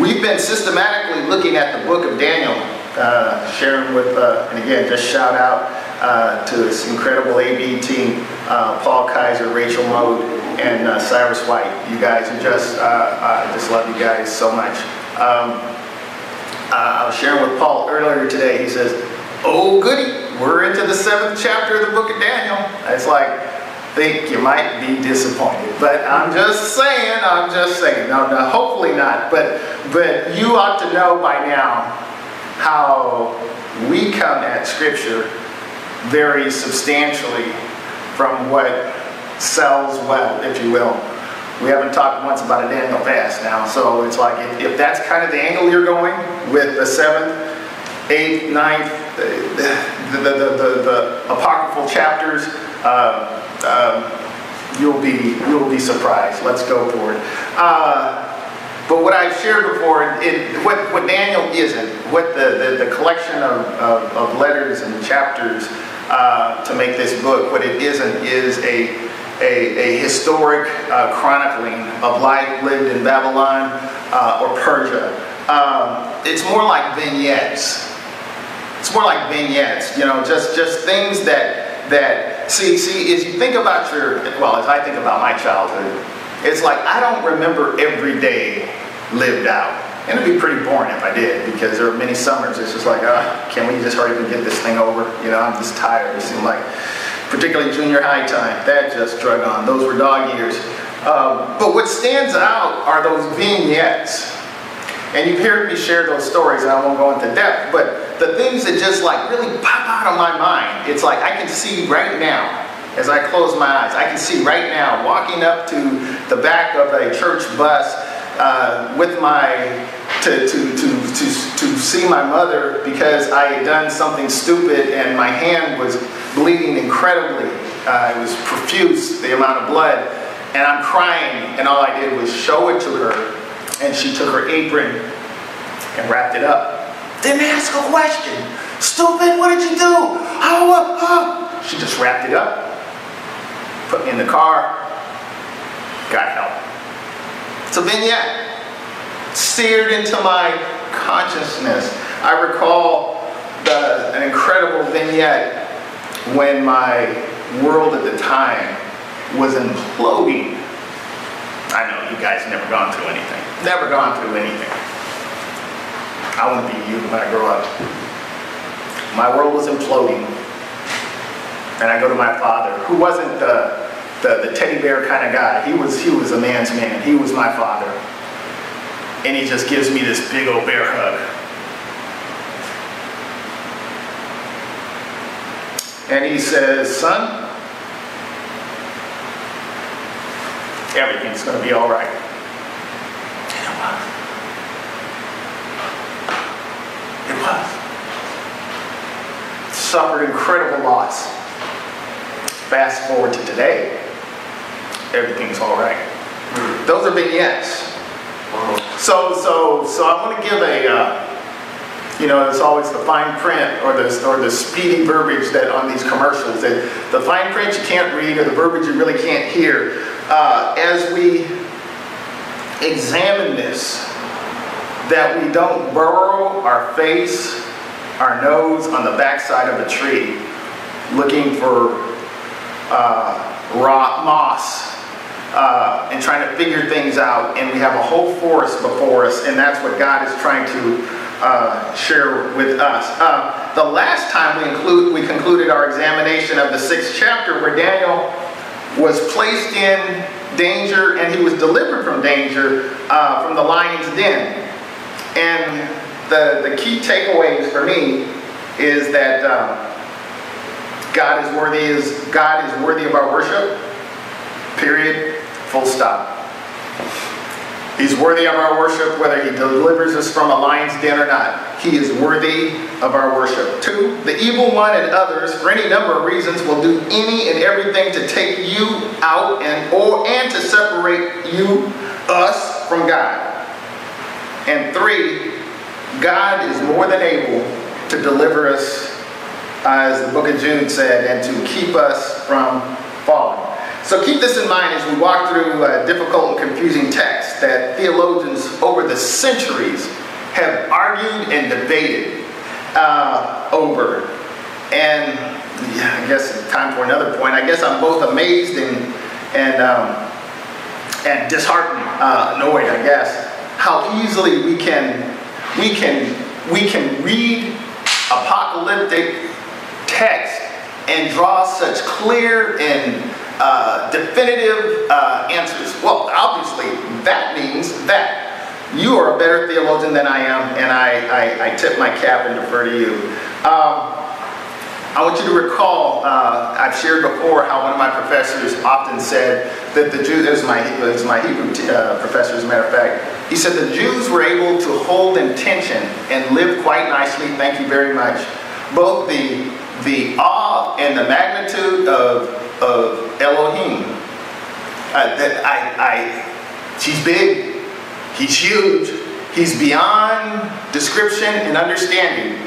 We've been systematically looking at the book of Daniel, uh, sharing with, uh, and again, just shout out uh, to this incredible AV team, uh, Paul Kaiser, Rachel Mode, and uh, Cyrus White. You guys are just, uh, I just love you guys so much. Um, I was sharing with Paul earlier today. He says, oh goody, we're into the seventh chapter of the book of Daniel. It's like, think you might be disappointed. But I'm just saying, I'm just saying. No, no, hopefully not. But but you ought to know by now how we come at Scripture very substantially from what sells well, if you will. We haven't talked once about a Daniel fast now, so it's like if, if that's kind of the angle you're going with the seventh, eighth, ninth, the, the, the, the, the apocryphal chapters, uh, um, you'll be you'll be surprised. Let's go for it. Uh, but what I've shared before, it, what, what Daniel isn't, what the, the, the collection of, of, of, letters and chapters uh, to make this book, what it isn't is a, a, a historic uh, chronicling of life lived in Babylon uh, or Persia. Um, it's more like vignettes. It's more like vignettes, you know, just, just things that, that See, see, as you think about your, well, as I think about my childhood, it's like I don't remember every day lived out. And it'd be pretty boring if I did, because there are many summers it's just like, uh, can we just hurry up and get this thing over? You know, I'm just tired. It seemed like, particularly junior high time, that just drug on. Those were dog years. Um, but what stands out are those vignettes. And you've heard me share those stories, and I won't go into depth, but the things that just like really pop out of my mind. It's like I can see right now, as I close my eyes, I can see right now walking up to the back of a church bus uh, with my to, to, to, to, to see my mother because I had done something stupid and my hand was bleeding incredibly. Uh, it was profuse, the amount of blood. And I'm crying, and all I did was show it to her. And she took her apron and wrapped it up didn't ask a question. Stupid, what did you do? Uh, uh. She just wrapped it up, put me in the car, got help. It's a vignette, seared into my consciousness. I recall the, an incredible vignette when my world at the time was imploding. I know you guys never gone through anything. Never gone through anything. I want to be you when I grow up. My world was imploding. And I go to my father, who wasn't the, the, the teddy bear kind of guy. He was, he was a man's man. He was my father. And he just gives me this big old bear hug. And he says, son, everything's going to be all right. Suffered incredible loss. Fast forward to today, everything's all right. Those are vignettes. So, so, so I want to give a, uh, you know, it's always the fine print or the, or the speedy verbiage that on these commercials. That the fine print you can't read or the verbiage you really can't hear. Uh, as we examine this, that we don't burrow our face, our nose on the backside of a tree looking for uh, moss uh, and trying to figure things out. And we have a whole forest before us, and that's what God is trying to uh, share with us. Uh, the last time we, include, we concluded our examination of the sixth chapter, where Daniel was placed in danger and he was delivered from danger uh, from the lion's den. And the, the key takeaways for me is that um, God is worthy is God is worthy of our worship. Period. Full stop. He's worthy of our worship whether he delivers us from a lion's den or not. He is worthy of our worship. Two, the evil one and others, for any number of reasons, will do any and everything to take you out and or and to separate you, us, from God. And three, God is more than able to deliver us, as the book of Jude said, and to keep us from falling. So keep this in mind as we walk through a difficult and confusing text that theologians over the centuries have argued and debated uh, over. And yeah, I guess time for another point. I guess I'm both amazed and, and, um, and disheartened, uh, annoyed, I guess, how easily we can, we can, we can read apocalyptic text and draw such clear and uh, definitive uh, answers. Well, obviously, that means that you are a better theologian than I am, and I, I, I tip my cap and defer to you. Um, I want you to recall, uh, I've shared before how one of my professors often said that the Jews, this is my, this is my Hebrew uh, professor as a matter of fact, he said the Jews were able to hold in tension and live quite nicely, thank you very much, both the, the awe and the magnitude of, of Elohim. That I, I, she's big, he's huge, he's beyond description and understanding.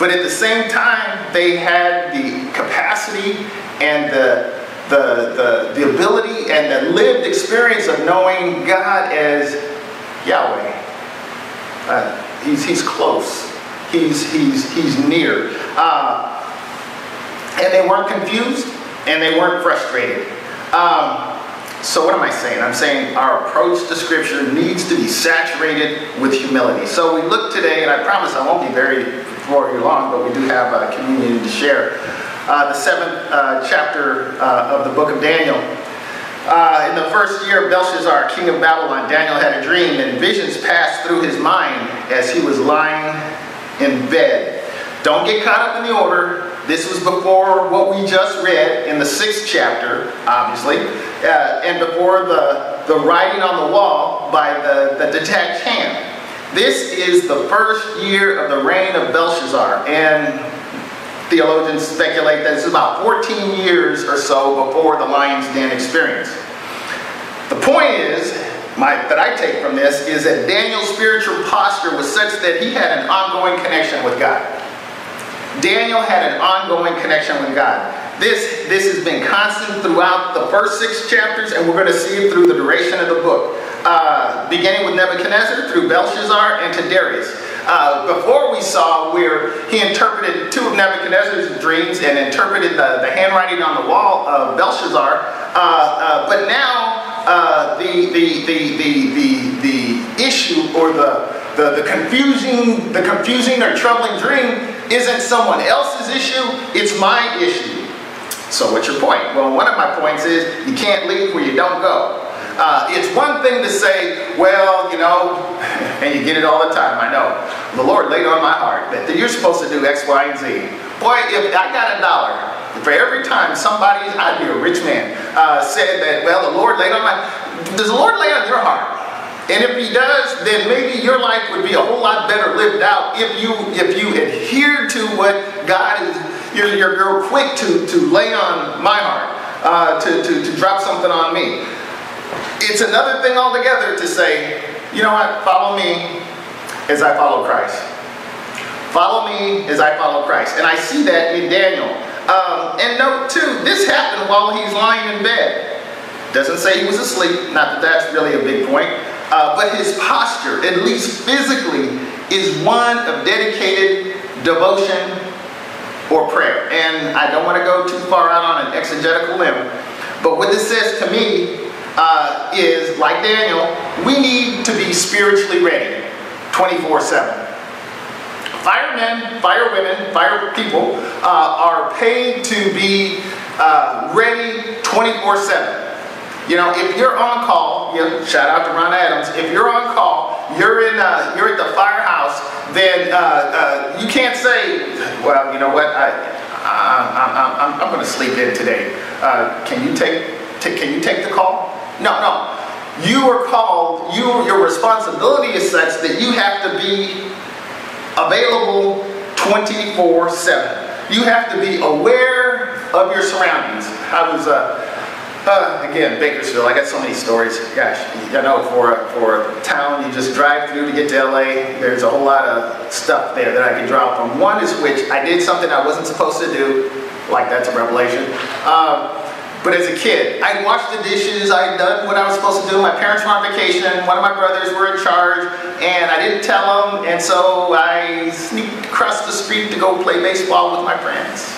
But at the same time, they had the capacity and the, the, the, the ability and the lived experience of knowing God as Yahweh. Uh, he's, he's close. He's, he's, he's near. Uh, and they weren't confused and they weren't frustrated. Um, so what am I saying? I'm saying our approach to Scripture needs to be saturated with humility. So we look today, and I promise I won't be very you long, but we do have a communion to share. Uh, the seventh uh, chapter uh, of the book of Daniel. Uh, in the first year of Belshazzar, king of Babylon, Daniel had a dream, and visions passed through his mind as he was lying in bed. Don't get caught up in the order. This was before what we just read in the sixth chapter, obviously, uh, and before the, the writing on the wall by the, the detached hand. This is the first year of the reign of Belshazzar, and theologians speculate that it's about 14 years or so before the lion's den experience. The point is, my, that I take from this is that Daniel's spiritual posture was such that he had an ongoing connection with God. Daniel had an ongoing connection with God. This, this has been constant throughout the first six chapters, and we're going to see it through the duration of the book. Uh, beginning with Nebuchadnezzar, through Belshazzar, and to Darius. Uh, before we saw where he interpreted two of Nebuchadnezzar's dreams and interpreted the, the handwriting on the wall of Belshazzar. Uh, uh but now uh, the, the, the, the, the, the issue or the, the, the confusing, the confusing or troubling dream isn't someone else's issue, it's my issue. So what's your point? Well, one of my points is you can't leave where you don't go. Uh, it's one thing to say, well, you know, and you get it all the time, I know. The Lord laid on my heart that you're supposed to do X, Y, and Z. Boy, if I got a dollar for every time somebody, I'd be a rich man, uh, said that, well, the Lord laid on my, does the Lord lay on your heart? And if he does, then maybe your life would be a whole lot better lived out if you if you adhere to what God is. You're, you're, quick to, to lay on my heart, uh, to, to, to drop something on me. It's another thing altogether to say, you know what, follow me as I follow Christ. Follow me as I follow Christ. And I see that in Daniel. Um, and note too, this happened while he's lying in bed. Doesn't say he was asleep, not that that's really a big point. Uh, but his posture, at least physically, is one of dedicated devotion or prayer. And I don't want to go too far out on an exegetical limb, but what this says to me uh, is, like Daniel, we need to be spiritually ready 24 7. Firemen, firewomen, fire people uh, are paid to be uh, ready 24 7. You know, if you're on call, you know, shout out to Ron Adams. If you're on call, you're in, uh, you're at the firehouse, then uh, uh, you can't say, well, you know what, I, I, am going to sleep in today. Uh, can you take, take, can you take the call? No, no. You are called. You, your responsibility is such that you have to be available 24/7. You have to be aware of your surroundings. I was. Uh, uh, again, Bakersfield, I got so many stories. Gosh, you know, for, for a town you just drive through to get to LA, there's a whole lot of stuff there that I can draw from. One is which I did something I wasn't supposed to do, like that's a revelation. Um, But as a kid, I'd washed the dishes, I'd done what I was supposed to do. My parents were on vacation, one of my brothers were in charge, and I didn't tell them, and so I sneaked across the street to go play baseball with my friends.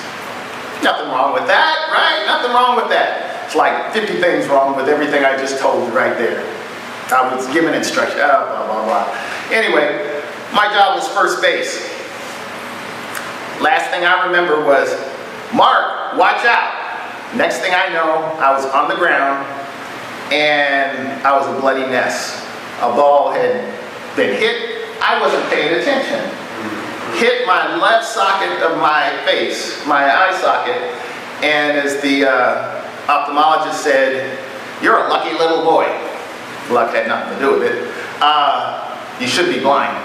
Nothing wrong with that, right? Nothing wrong with that. It's like 50 things wrong with everything I just told you right there. I was given instruction, oh, blah, blah, blah. Anyway, my job was first base. Last thing I remember was, Mark, watch out. Next thing I know, I was on the ground and I was a bloody mess. A ball had been hit. I wasn't paying attention. Hit my left socket of my face, my eye socket, and as the uh, ophthalmologist said, you're a lucky little boy. Luck had nothing to do with it. Uh, you should be blind.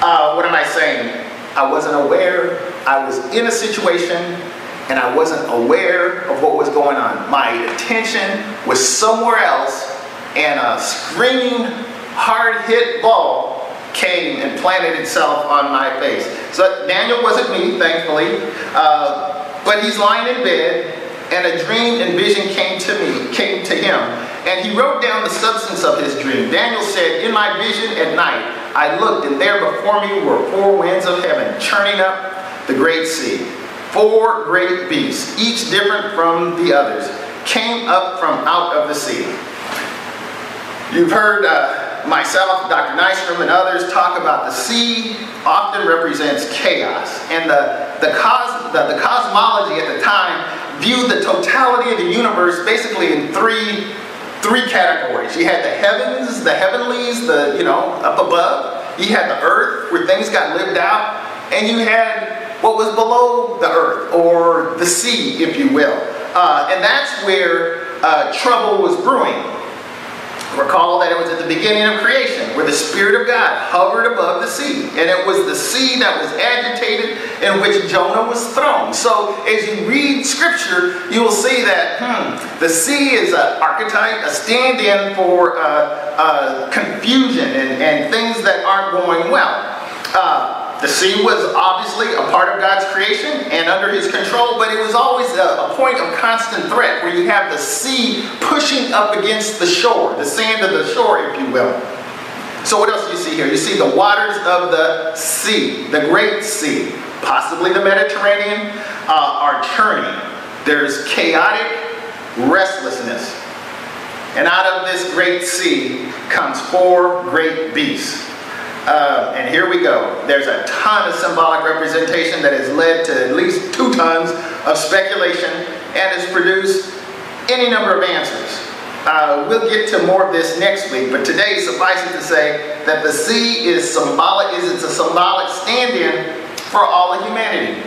Uh, what am I saying? I wasn't aware. I was in a situation and I wasn't aware of what was going on. My attention was somewhere else, and a screaming, hard hit ball came and planted itself on my face. So Daniel wasn't me, thankfully, uh, but he's lying in bed, and a dream and vision came to me, came to him, and he wrote down the substance of his dream. Daniel said, In my vision at night, I looked, and there before me were four winds of heaven, churning up the great sea. Four great beasts, each different from the others, came up from out of the sea. You've heard uh, myself, Dr. Nystrom, and others talk about the sea often represents chaos. And the, the, cos, the, the cosmology at the time viewed the totality of the universe basically in three, three categories. You had the heavens, the heavenlies, the, you know, up above. You had the earth, where things got lived out. And you had what was below the earth, or the sea, if you will. Uh, and that's where uh, trouble was brewing. Recall that it was at the beginning of creation where the Spirit of God hovered above the sea. And it was the sea that was agitated in which Jonah was thrown. So as you read Scripture, you will see that hmm, the sea is an archetype, a stand in for uh, uh, confusion and, and things that aren't going well. Uh, the sea was obviously a part of God's creation and under his control, but it was always a, a, point of constant threat where you have the sea pushing up against the shore, the sand of the shore, if you will. So what else do you see here? You see the waters of the sea, the great sea, possibly the Mediterranean, uh, are churning. There's chaotic restlessness. And out of this great sea comes four great beasts. Uh, and here we go. There's a ton of symbolic representation that has led to at least two tons of speculation and has produced any number of answers. Uh, we'll get to more of this next week, but today suffice it to say that the sea is symbolic, is it's a symbolic stand-in for all of humanity.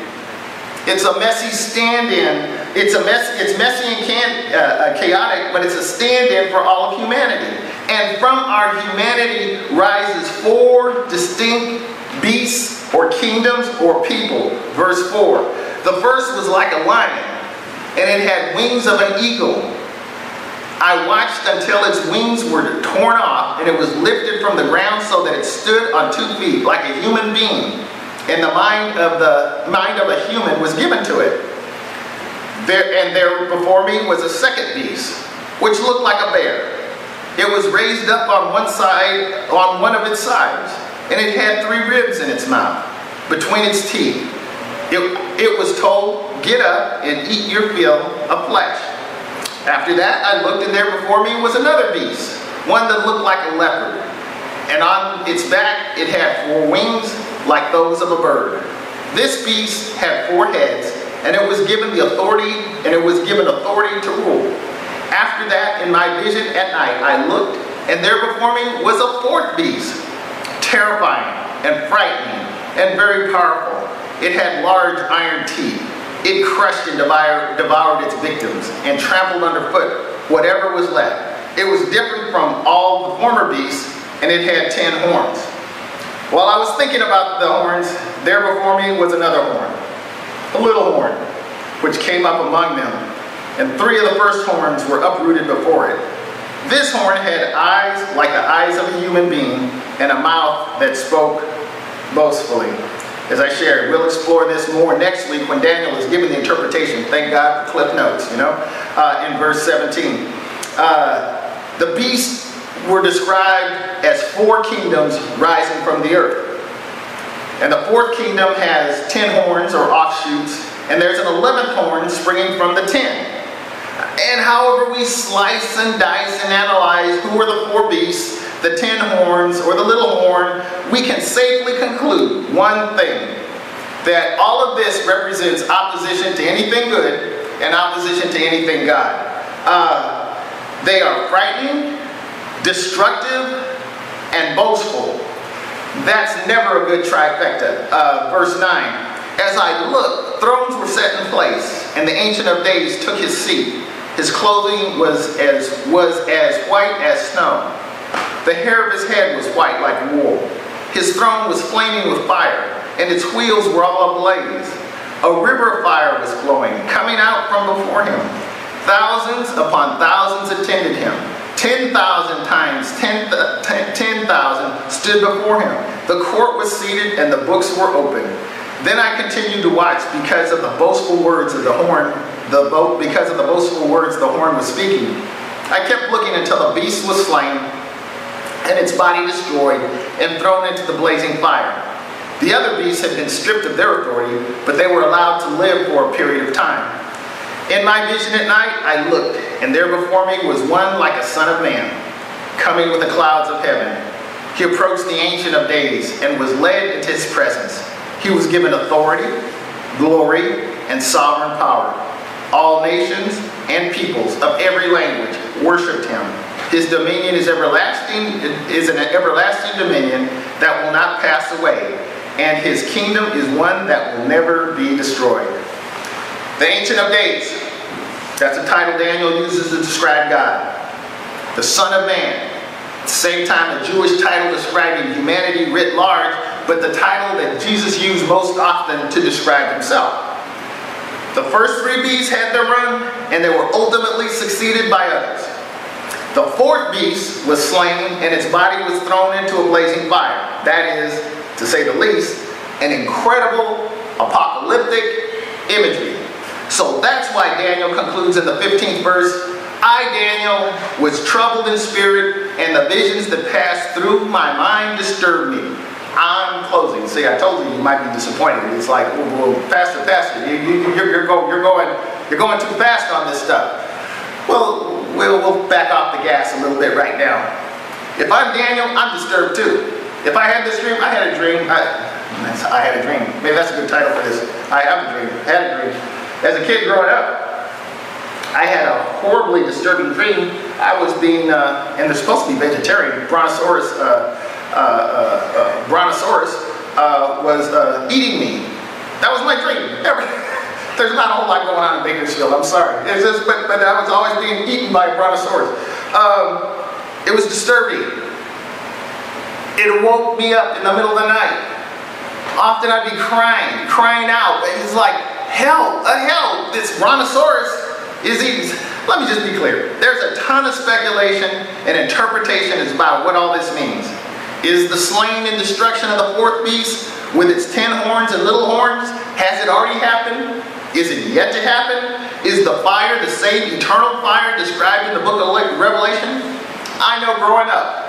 It's a messy stand-in. It's a mess. It's messy and can, uh, uh chaotic, but it's a stand-in for all of humanity. And from our humanity rises four distinct beasts or kingdoms or people. Verse 4. The first was like a lion, and it had wings of an eagle. I watched until its wings were torn off, and it was lifted from the ground so that it stood on two feet, like a human being. And the mind of the mind of a human was given to it. There, and there before me was a second beast, which looked like a bear. It was raised up on one side, on one of its sides, and it had three ribs in its mouth, between its teeth. It, it was told, Get up and eat your fill of flesh. After that, I looked, and there before me was another beast, one that looked like a leopard. And on its back, it had four wings like those of a bird. This beast had four heads, and it was given the authority, and it was given authority to rule. After that, in my vision at night, I looked, and there before me was a fourth beast, terrifying and frightening and very powerful. It had large iron teeth. It crushed and devoured, devoured its victims and trampled underfoot whatever was left. It was different from all the former beasts, and it had ten horns. While I was thinking about the horns, there before me was another horn, a little horn, which came up among them and three of the first horns were uprooted before it. This horn had eyes like the eyes of a human being and a mouth that spoke boastfully. as I shared. We'll explore this more next week when Daniel is giving the interpretation. Thank God for Cliff Notes, you know, uh, in verse 17. Uh, the beasts were described as four kingdoms rising from the earth. And the fourth kingdom has ten horns or offshoots, and there's an eleventh horn springing from the ten. And however we slice and dice and analyze who are the four beasts, the ten horns, or the little horn, we can safely conclude one thing that all of this represents opposition to anything good and opposition to anything God. Uh, they are frightening, destructive, and boastful. That's never a good trifecta. Uh, verse 9 As I looked, thrones were set in place, and the Ancient of Days took his seat. His clothing was as, was as white as snow. The hair of his head was white like wool. His throne was flaming with fire, and its wheels were all ablaze. A river of fire was flowing, coming out from before him. Thousands upon thousands attended him. 10,000 times 10,000 stood before him. The court was seated and the books were open. Then I continued to watch because of the boastful words of the horn, the bo- because of the boastful words the horn was speaking. I kept looking until the beast was slain and its body destroyed and thrown into the blazing fire. The other beasts had been stripped of their authority, but they were allowed to live for a period of time. In my vision at night, I looked, and there before me was one like a son of man, coming with the clouds of heaven. He approached the Ancient of Days and was led into his presence. He was given authority, glory, and sovereign power. All nations and peoples of every language worshiped him. His dominion is everlasting, is an everlasting dominion that will not pass away, and his kingdom is one that will never be destroyed. The Ancient of Days. That's a title Daniel uses to describe God. The Son of Man. At the same time, a Jewish title describing humanity writ large, but the title that Jesus used most often to describe himself. The first three beasts had their run, and they were ultimately succeeded by others. The fourth beast was slain, and its body was thrown into a blazing fire. That is, to say the least, an incredible apocalyptic imagery. So that's why Daniel concludes in the 15th verse I, Daniel, was troubled in spirit, and the visions that passed through my mind disturbed me. I'm closing. See, I told you you might be disappointed. It's like, well, pastor, pastor, you, you, you're, you're, go, you're, going, you're going too fast on this stuff. Well, we'll, we'll back off the gas a little bit right now. If I'm Daniel, I'm disturbed too. If I had this dream, I had a dream. I, I had a dream. Maybe that's a good title for this. I have a dream. I had a dream. As a kid growing up, I had a horribly disturbing dream. I was being, uh, and they're supposed to be vegetarian, Brontosaurus, uh, uh, uh, uh Brontosaurus uh, was eating me. That was my dream. There's not a whole lot going on in Bakersfield, I'm sorry. It's just, but, but I was always being eaten by a Brontosaurus. Um, it was disturbing. It woke me up in the middle of the night. Often I'd be crying, crying out. It's like, hell, a hell, this brontosaurus is eating. Let me just be clear. There's a ton of speculation and interpretation about what all this means. Is the slain and destruction of the fourth beast with its ten horns and little horns, has it already happened? Is it yet to happen? Is the fire the same eternal fire described in the book of Revelation? I know growing up,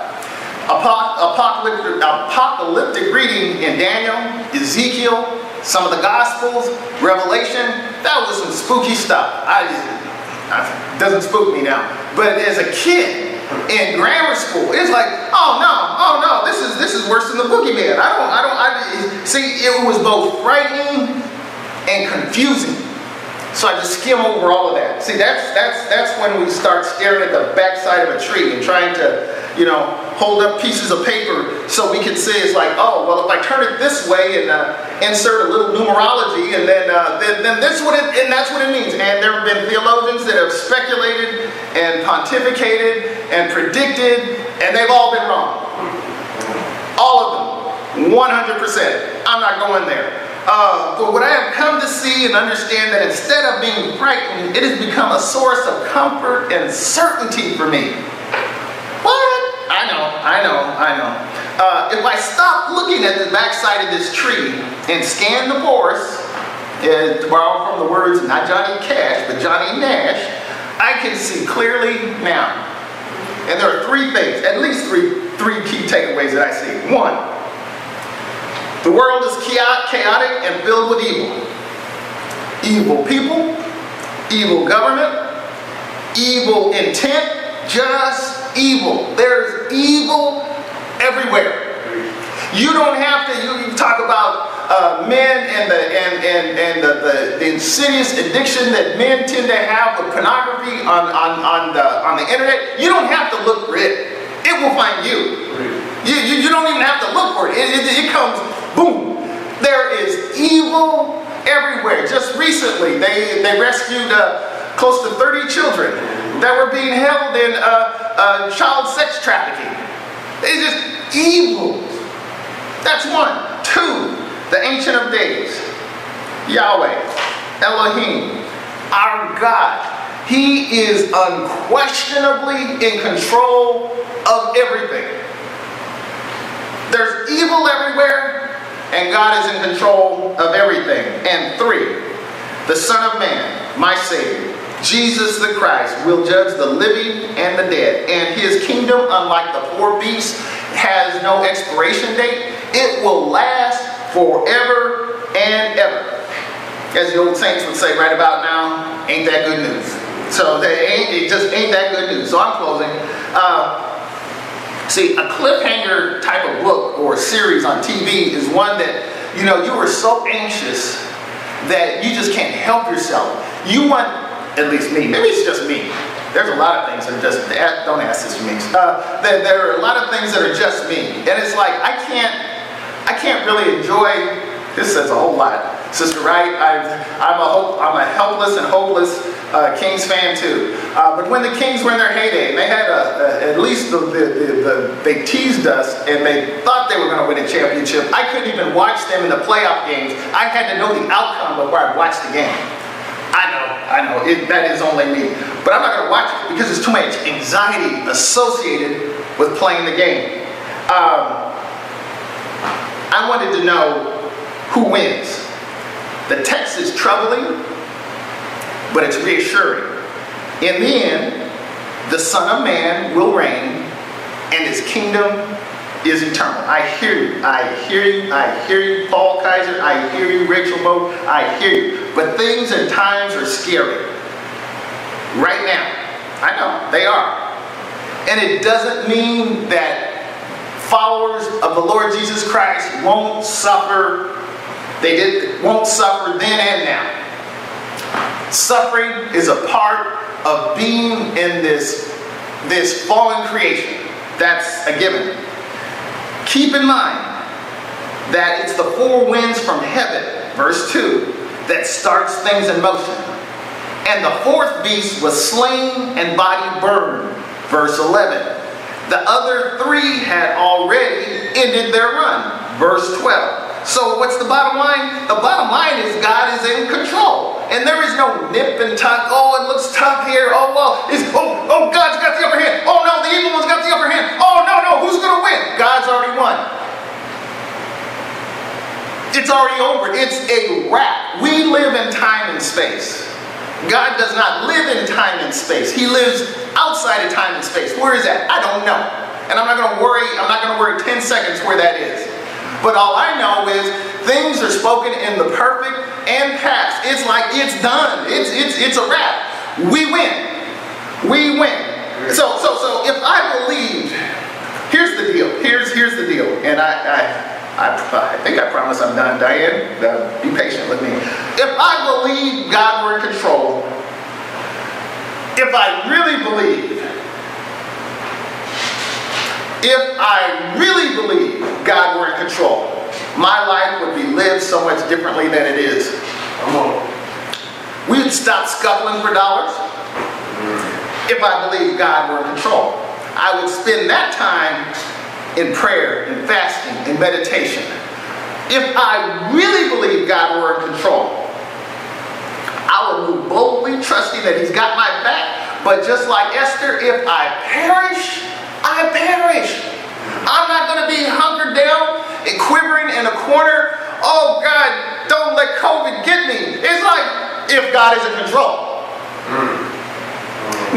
apocalyptic, apocalyptic reading in Daniel, Ezekiel, some of the Gospels, Revelation, that was some spooky stuff. I, it doesn't spook me now. But as a kid in grammar school, it's like, oh no, oh no, this is this is worse than the boogeyman. I don't, I don't, I see. It was both frightening and confusing. So I just skim over all of that. See, that's that's that's when we start staring at the backside of a tree and trying to you know, hold up pieces of paper so we can say it's like, oh, well, if I turn this way and uh, insert a little numerology, and then, uh, then, then this what it, and that's what it means. And there have been theologians that have speculated and pontificated and predicted, and they've all been wrong. All of them, 100%. I'm not going there. Uh, but what I have come to see and understand that instead of being frightened, it has become a source of comfort and certainty for me. What? I know, I know, I know. Uh, if I stop looking at the backside of this tree and scan the forest, and to borrow from the words not Johnny Cash, but Johnny Nash, I can see clearly now. And there are three things, at least three, three key takeaways that I see. One, the world is chaotic and filled with evil. Evil people, evil government, evil intent, just evil. There's evil everywhere. You don't have to, you, talk about uh, men and the and and, and the, the, the, insidious addiction that men tend to have with pornography on, on, on the on the internet. You don't have to look for it. It will find you. You, you, you don't even have to look for it. It, it, it comes, boom. There is evil everywhere. Just recently, they, they rescued uh, close to 30 children that were being held in uh, uh, child sex trafficking. It's just evil. That's one. Two, the Ancient of Days, Yahweh, Elohim, our God. He is unquestionably in control of everything. There's evil everywhere, and God is in control of everything. And three, the Son of Man, my Savior, Jesus the Christ, will judge the living and the dead. And his kingdom, unlike the four beasts, has no expiration date. It will last forever and ever. As the old saints would say right about now, ain't that good news? So they ain't, it just ain't that good news. So I'm closing. Uh, see, a cliffhanger type of book or series on TV is one that, you know, you were so anxious that you just can't help yourself. You want, at least me, maybe it's just me. There's a lot of things that are just, don't ask this to me. Uh, there, there are a lot of things that are just me. And it's like, I can't I can't really enjoy, this says a whole lot. Sister Wright, i am a, hope, I'm a helpless and hopeless uh, Kings fan too. Uh, but when the Kings were in their heyday, they had a, a, at least the, the, the, they teased us and they thought they were going to win a championship. I couldn't even watch them in the playoff games. I had to know the outcome before I watched the game. I know, I know, it, that is only me. But I'm not going to watch it because there's too much anxiety associated with playing the game. Um, I wanted to know who wins. The text is troubling, but it's reassuring. In the end, the Son of Man will reign, and his kingdom is eternal. I hear you. I hear you. I hear you, Paul Kaiser. I hear you, Rachel Moe. I hear you. But things and times are scary. Right now. I know, they are. And it doesn't mean that followers of the Lord Jesus Christ won't suffer. They did, won't suffer then and now. Suffering is a part of being in this, this fallen creation. That's a given. Keep in mind that it's the four winds from heaven, verse 2, that starts things in motion. And the fourth beast was slain and body burned, verse 11. The other three had already ended their run. Verse 12. So what's the bottom line? The bottom line is God is in control. And there is no nip and tuck. Oh, it looks tough here. Oh, well, it's, oh, oh, God's got the upper hand. Oh, no, the evil one's got the upper hand. Oh, no, no, who's going to win? God's already won. It's already over. It's a wrap. We live in time and space. God does not live in time and space. He lives outside of time and space. Where is that? I don't know. And I'm not going to worry, I'm not going to worry 10 seconds where that is. But all I know is things are spoken in the perfect and past. It's like it's done. It's it's it's a wrap. We win. We win. So so so if I believe, here's the deal. Here's here's the deal. And I, I I, I think I promise I'm done. Diane, uh, be patient with me. If I believe God were in control, if I really believe, if I really believe God were in control, my life would be lived so much differently than it is. We would stop scuffling for dollars if I believe God were in control. I would spend that time in prayer, in fasting, in meditation. If I really believe God were in control, I would move boldly, trusting that He's got my back. But just like Esther, if I perish, I perish. I'm not going to be hunkered down and quivering in a corner. Oh, God, don't let COVID get me. It's like if God is in control.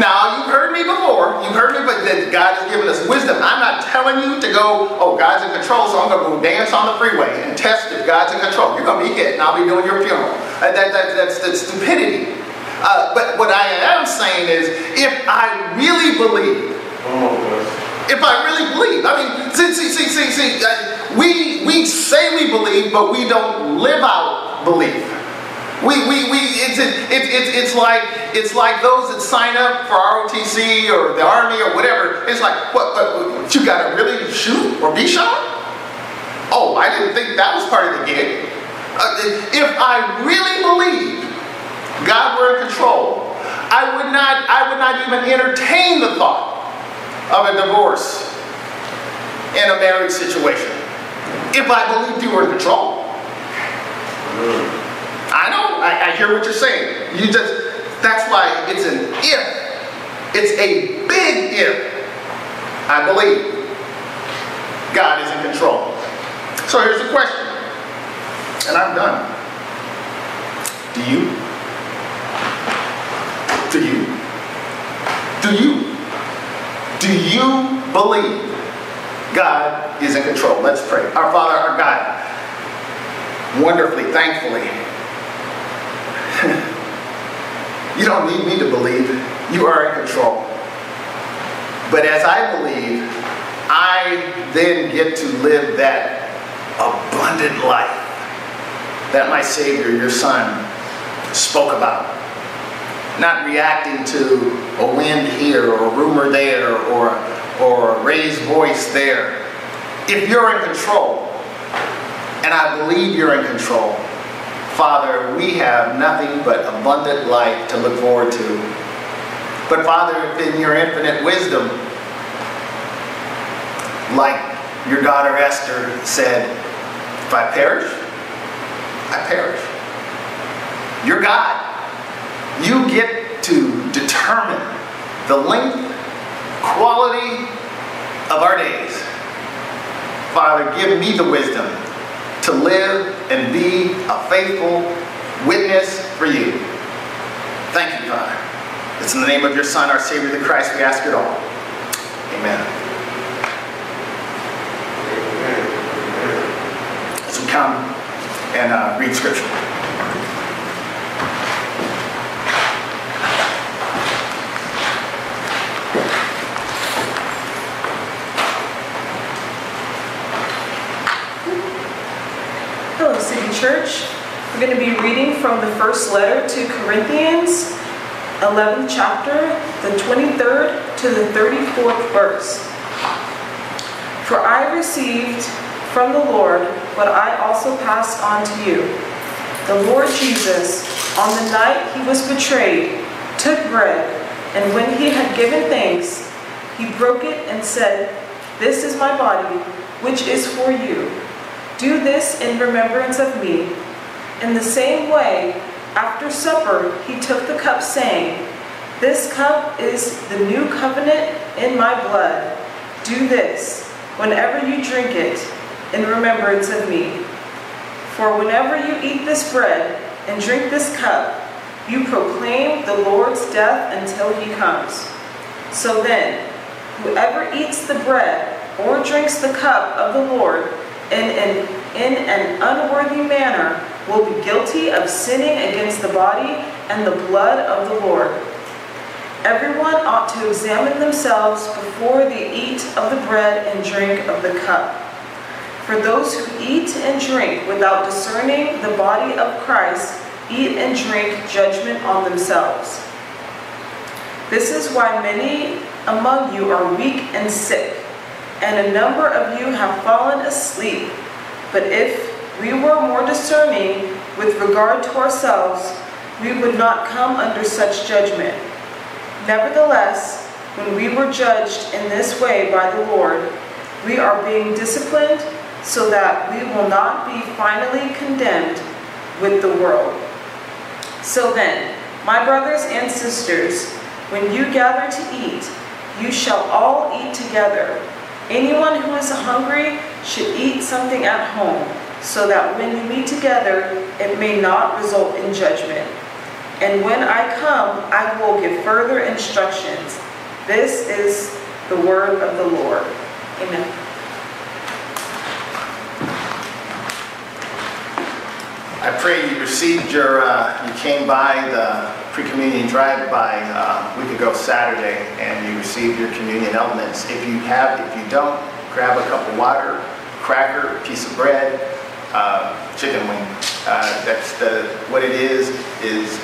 Now, you've heard me before. You've heard me, but that God has given us wisdom. I'm not telling you to go, oh, God's in control, so I'm going to go dance on the freeway and test if God's in control. You're going to be hit, and I'll be doing your funeral. Uh, that, that, that's, that's stupidity. Uh, but what I am saying is, if I really believe, if I really believe, I mean, see, see, see, see, see, uh, we we say we believe, but we don't live out belief. We, we, we it's, it, it, it, it's like it's like those that sign up for ROTC or the army or whatever. It's like what, what, you got to really shoot or be shot? Oh, I didn't think that was part of the gig. Uh, if I really believe God were in control, I would not I would not even entertain the thought of a divorce in a marriage situation if I believed you were in control. I know, I, I hear what you're saying. You just, that's why it's an if. It's a big if. I believe God is in control. So here's the question, and I'm done. Do you? Do you? Do you? Do you believe God is in control? Let's pray. Our Father, our God, wonderfully, thankfully, you don't need me to believe. You are in control. But as I believe, I then get to live that abundant life that my Savior, your Son, spoke about. Not reacting to a wind here or a rumor there or, or a raised voice there. If you're in control, and I believe you're in control, Father, we have nothing but abundant life to look forward to. But Father, in your infinite wisdom, like your daughter Esther said, if I perish, I perish. You're God. You get to determine the length, quality of our days. Father, give me the wisdom to live and be a faithful witness for you. Thank you, Father. It's in the name of your Son, our Savior, the Christ, we ask it all. Amen. As we come and uh, read Scripture. Hello, City Church. We're going to be reading from the first letter to Corinthians, 11th chapter, the 23rd to the 34th verse. For I received from the Lord what I also passed on to you. The Lord Jesus, on the night he was betrayed, took bread, and when he had given thanks, he broke it and said, This is my body, which is for you. Do this in remembrance of me. In the same way, after supper, he took the cup, saying, This cup is the new covenant in my blood. Do this whenever you drink it in remembrance of me. For whenever you eat this bread and drink this cup, you proclaim the Lord's death until he comes. So then, whoever eats the bread or drinks the cup of the Lord in an, in an unworthy manner will be guilty of sinning against the body and the blood of the Lord. Everyone ought to examine themselves before they eat of the bread and drink of the cup. For those who eat and drink without discerning the body of Christ eat and drink judgment on themselves. This is why many among you are weak and sick, and a number of you have fallen asleep. But if we were more discerning with regard to ourselves, we would not come under such judgment. Nevertheless, when we were judged in this way by the Lord, we are being disciplined so that we will not be finally condemned with the world. So then, my brothers and sisters, when you gather to eat, you shall all eat together. Anyone who is hungry should eat something at home, so that when you meet together, it may not result in judgment. And when I come, I will give further instructions. This is the word of the Lord. Amen. I pray you received your, uh, you came by the pre-communion drive-by uh, a week ago Saturday, and you received your communion elements. If you have, if you don't, grab a cup of water, cracker, piece of bread, uh, chicken wing. Uh, That's the, what it is, is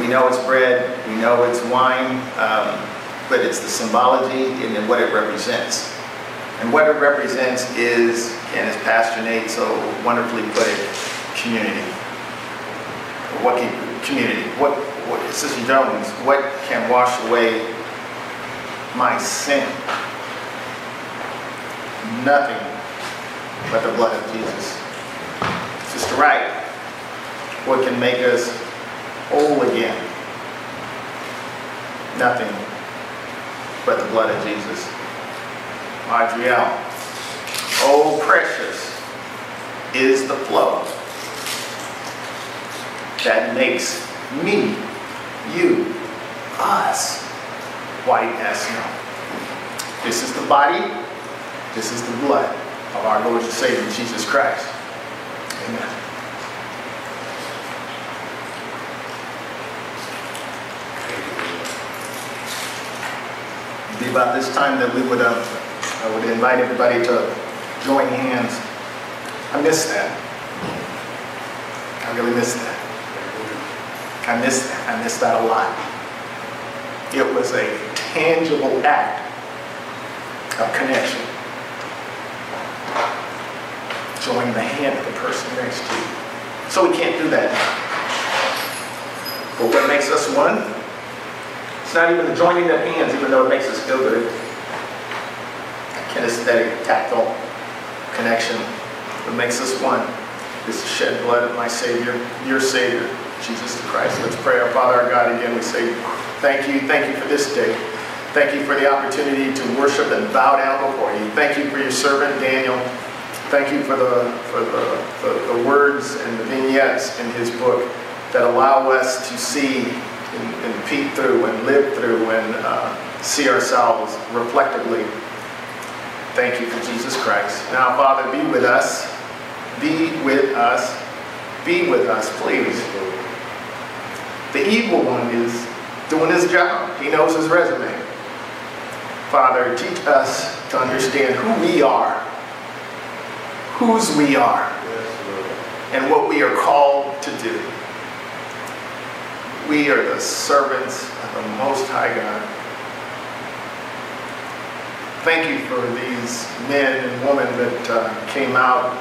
we know it's bread, we know it's wine, um, but it's the symbology and what it represents. And what it represents is, and as Pastor Nate so wonderfully put it, community. What community, what, what, Sister Jones, what can wash away my sin? Nothing but the blood of Jesus. Sister Wright, what can make us whole again? Nothing but the blood of Jesus. Adriel, oh precious is the flow that makes me, you, us, white as snow. This is the body, this is the blood of our Lord and Savior Jesus Christ. Amen. It'd be about this time that we would, uh, I would invite everybody to join hands. I miss that. I really miss that. I miss that. I miss that a lot. It was a tangible act of connection. Join the hand of the person next to you. So we can't do that. But what makes us one? It's not even the joining of hands, even though it makes us feel good. Kinesthetic, tactile connection. What makes us one is the shed blood of my Savior, your Savior, Jesus Christ. Let's pray. Our Father, our God, again, we say thank you. Thank you for this day. Thank you for the opportunity to worship and bow down before you. Thank you for your servant, Daniel. Thank you for the, for the, the, words and the vignettes in his book that allow us to see and, and peek through and live through and uh, see ourselves reflectively. Thank you for Jesus Christ. Now, Father, be with us. Be with us. Be with us, please. The evil one is doing his job. He knows his resume. Father, teach us to understand who we are, whose we are, and what we are called to do. We are the servants of the Most High God. Thank you for these men and women that uh, came out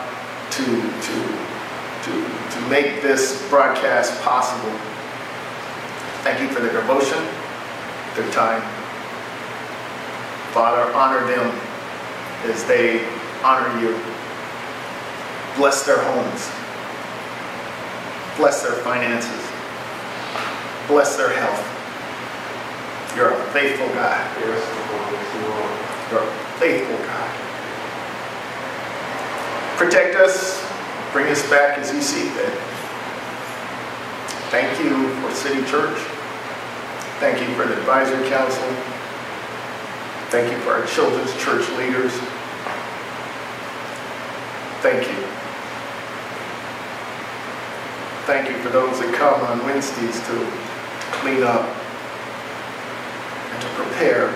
to, to, to, to make this broadcast possible. Thank you for their devotion, their time. Father, honor them as they honor you. Bless their homes. Bless their finances. Bless their health. You're a faithful God. You're a faithful God. Protect us. Bring us back as you see fit. Thank you for City Church. Thank you for the advisory council. Thank you for our children's church leaders. Thank you. Thank you for those that come on Wednesdays to clean up and to prepare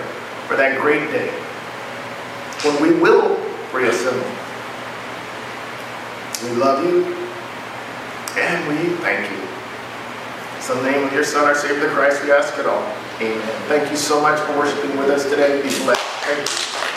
for that great day when we will reassemble. We love you and we thank you. It's the name of your Son, our Savior, Christ, we ask it all. Amen. Thank you so much for worshiping with us today. Be blessed.